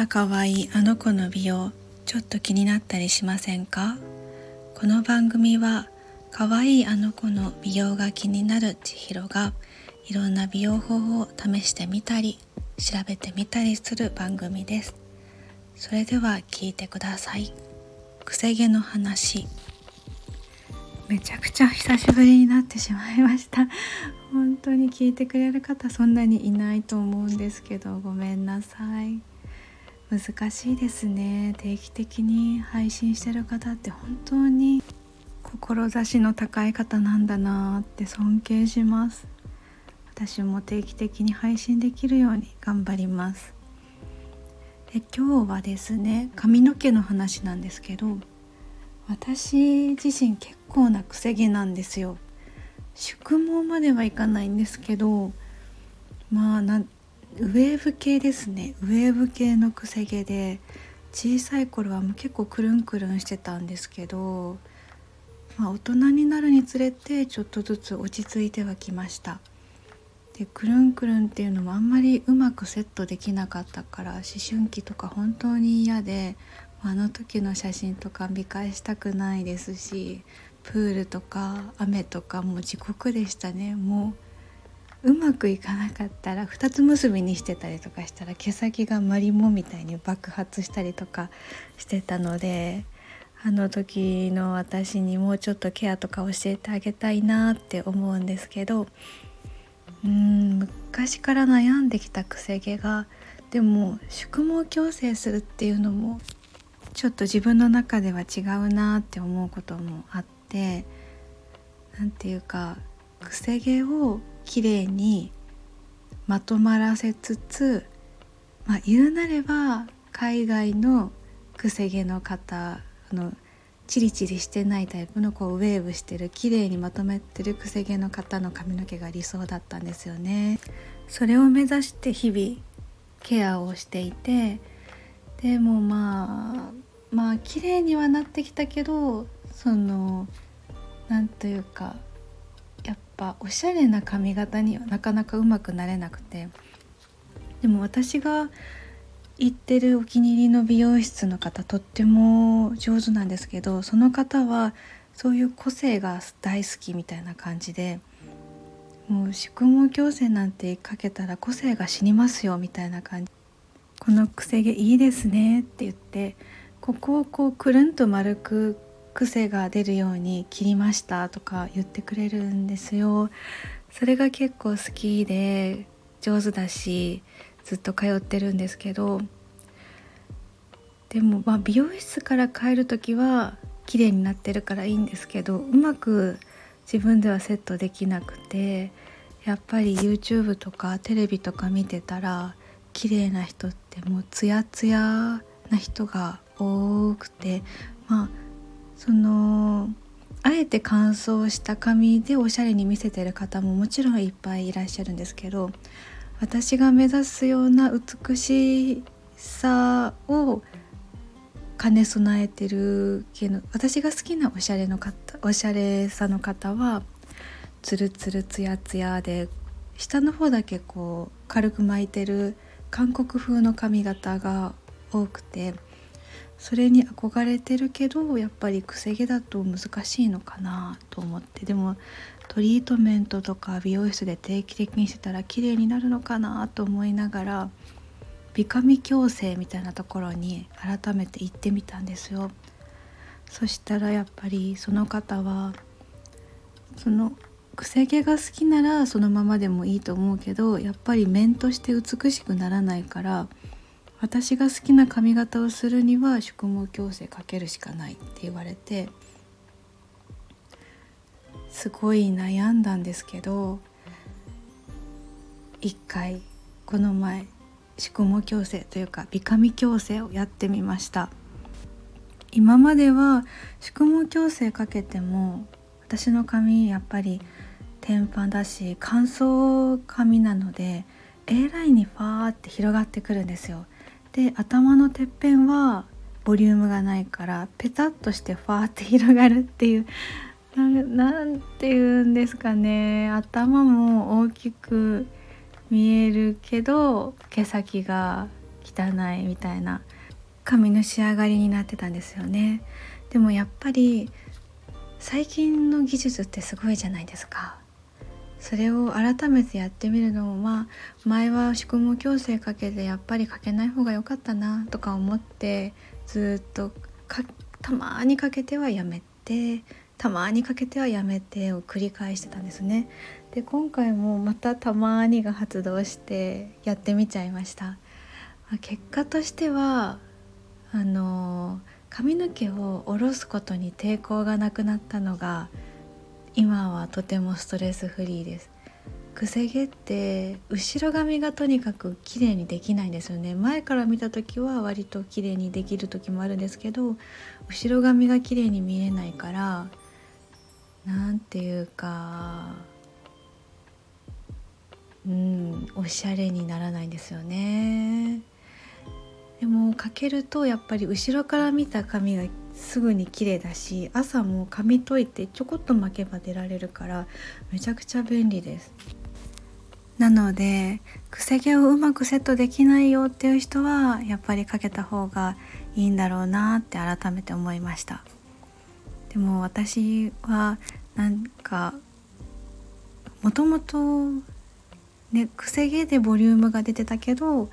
が可愛いあの子の美容ちょっと気になったりしませんか？この番組は可愛いあの子の美容が気になる千尋がいろんな美容法を試してみたり調べてみたりする番組です。それでは聞いてください。くせ毛の話。めちゃくちゃ久しぶりになってしまいました。本当に聞いてくれる方そんなにいないと思うんですけどごめんなさい。難しいですね。定期的に配信してる方って本当に志の高い方なんだなって尊敬します。私も定期的に配信できるように頑張ります。で今日はですね髪の毛の話なんですけど私自身結構なくせ毛なんですよ。宿毛まではいかないんですけどまあなウェーブ系ですね。ウェーブ系のくせ毛で小さい頃はもう結構くるんくるんしてたんですけど、まあ、大人になるにつれてちょっとずつ落ち着いてはきました。でくるんくるんっていうのもあんまりうまくセットできなかったから思春期とか本当に嫌であの時の写真とか見返したくないですしプールとか雨とかもう地獄でしたね。もううまくいかなかったら2つ結びにしてたりとかしたら毛先がマリモみたいに爆発したりとかしてたのであの時の私にもうちょっとケアとか教えてあげたいなって思うんですけどうん昔から悩んできたくせ毛がでも宿毛矯正するっていうのもちょっと自分の中では違うなって思うこともあって何て言うかくせ毛をきれいにまとまらせつつ、まあ、言うなれば海外のくせ毛の方のチリチリしてないタイプのこうウェーブしてる綺麗にまとめてるくせ毛の方の髪の毛が理想だったんですよね。それを目指して日々ケアをしていてでもまあまあ綺麗にはなってきたけどそのなんというかぱおしゃれな髪型にはなかなかうまくなれなくて。でも私が行ってるお気に入りの美容室の方とっても上手なんですけどその方はそういう個性が大好きみたいな感じでもう宿毛矯正なんてかけたら個性が死にますよみたいな感じ。このくせ毛いいですねって言ってここをこうくるんと丸く癖が出るように切りましたとか言ってくれるんですよ。それが結構好きで上手だしずっと通ってるんですけど。でもまあ美容室から帰る時は綺麗になってるからいいんですけどうまく自分ではセットできなくてやっぱり YouTube とかテレビとか見てたら綺麗な人ってもうツヤツヤな人が多くてまあそのあえて乾燥した髪でおしゃれに見せてる方ももちろんいっぱいいらっしゃるんですけど私が目指すような美しさを兼ね備えてる系の私が好きなおしゃれの方おしゃれさの方はツルツルツヤツヤで下の方だけこう軽く巻いてる韓国風の髪型が多くてそれに憧れてるけどやっぱりくせ毛だと難しいのかなと思って。でもトリートメントとか美容室で定期的にしてたら綺麗になるのかなと思いながら美髪矯正みたいなところに改めて行ってみたんですよ。そしたらやっぱりその方はそのくせ毛が好きならそのままでもいいと思うけどやっぱり面として美しくならないから私が好きな髪型をするには宿毛矯正かけるしかないって言われてすごい悩んだんですけど一回この前宿毛矯正というか美髪矯正をやってみました。今までは宿毛矯正かけても私の髪やっぱり天パだし乾燥髪なので A ラインにファーって広がってくるんですよ。で頭のてっぺんはボリュームがないからペタッとしてファーって広がるっていう何て言うんですかね。頭も大きく見えるけど毛先が汚いみたいな髪の仕上がりになってたんですよね。でもやっぱり最近の技術ってすごいじゃないですか。それを改めてやってみるのもまあ前は宿毛矯正かけてやっぱりかけない方が良かったなとか思ってずっとたまにかけてはやめてたまにかけてはやめてを繰り返してたんですね。で今回もまたたまにが発動してやってみちゃいました。結果としてはあの髪の毛を下ろすことに抵抗がなくなったのが今はとてもストレスフリーです。くせ毛って後ろ髪がとにかく綺麗にできないんですよね。前から見た時は割と綺麗にできる時もあるんですけど後ろ髪が綺麗に見えないからなんていうかうんおしゃれにならないんですよね。でもかけるとやっぱり後ろから見た髪がすぐに綺麗だし朝も髪といてちょこっと巻けば出られるからめちゃくちゃ便利です。なのでくせ毛をうまくセットできないよっていう人はやっぱりかけた方がいいんだろうなって改めて思いました。でも私はなんかもともとねくせ毛でボリュームが出てたけど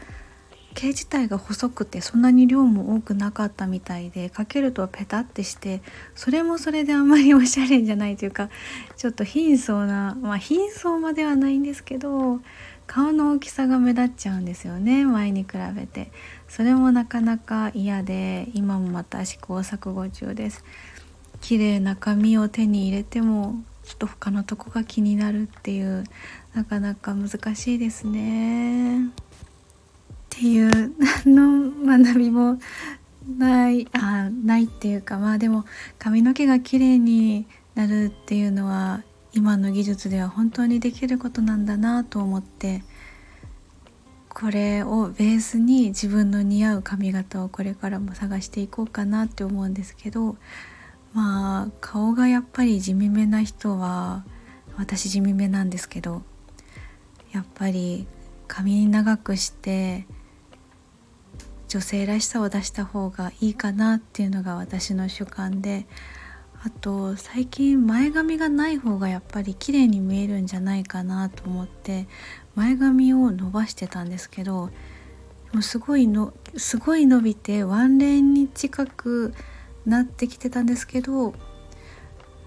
毛自体が細くてそんなに量も多くなかったみたいでかけるとペタってしてそれもそれであんまりおしゃれじゃないというかちょっと貧相なまあ貧相まではないんですけど顔の大きさが目立っちゃうんですよね前に比べてそれもなかなか嫌で今もまた試行錯誤中です綺麗な髪を手に入れてもちょっと他のとこが気になるっていうなかなか難しいですね。っていう何の学びもないあないっていうかまあでも髪の毛が綺麗になるっていうのは今の技術では本当にできることなんだなと思ってこれをベースに自分の似合う髪型をこれからも探していこうかなって思うんですけどまあ顔がやっぱり地味めな人は私地味めなんですけどやっぱり髪長くして女性らしさを出した方がいいかなっていうのが私の主観であと最近前髪がない方がやっぱり綺麗に見えるんじゃないかなと思って前髪を伸ばしてたんですけどもうすごいのすごい伸びてワンレンに近くなってきてたんですけど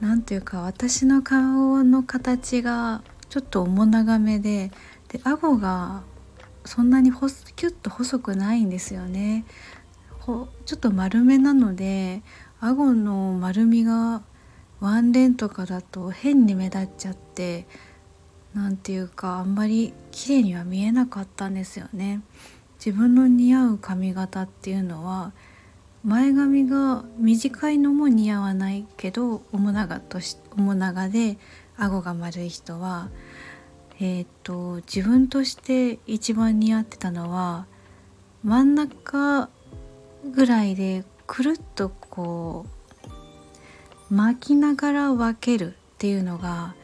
何ていうか私の顔の形がちょっと面長めでで顎がそんなにキュッと細くないんですよね。ちょっと丸めなので顎の丸みがワンレンとかだと変に目立っちゃって何ていうかあんまり綺麗には見えなかったんですよね。自分の似合う髪型っていうのは前髪が短いのも似合わないけど面長とし面長で顎が丸い人はえーと、自分として一番似合ってたのは真ん中ぐらいでくるっとこう巻きながら分けるっていうのが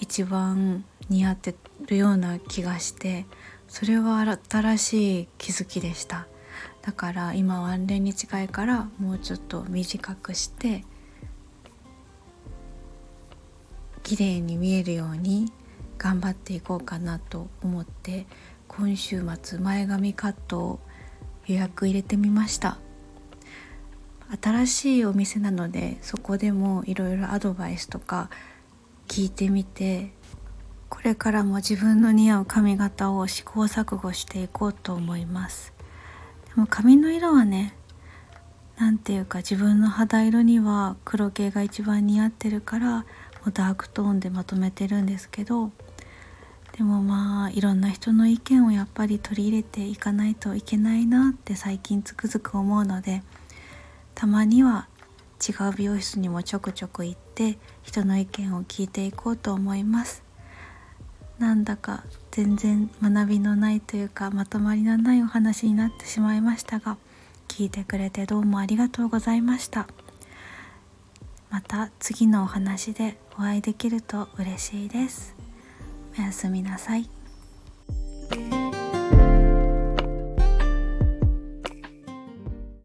一番似合ってるような気がしてそれは新しい気づきでした。だから今ワンレンに近いからもうちょっと短くして綺麗に見えるように頑張っていこうかなと思って今週末前髪カットを予約入れてみました。新しいお店なのでそこでもいろいろアドバイスとか聞いてみてこれからも自分の似合う髪型を試行錯誤していこうと思います。でも髪の色はね何ていうか自分の肌色には黒系が一番似合ってるからもうダークトーンでまとめてるんですけどでもまあいろんな人の意見をやっぱり取り入れていかないといけないなって最近つくづく思うのでたまには違う美容室にもちょくちょく行って人の意見を聞いていこうと思います。なんだか全然学びのないというかまとまりのないお話になってしまいましたが聞いてくれてどうもありがとうございました。また次のお話でお会いできると嬉しいです。おやすみなさい。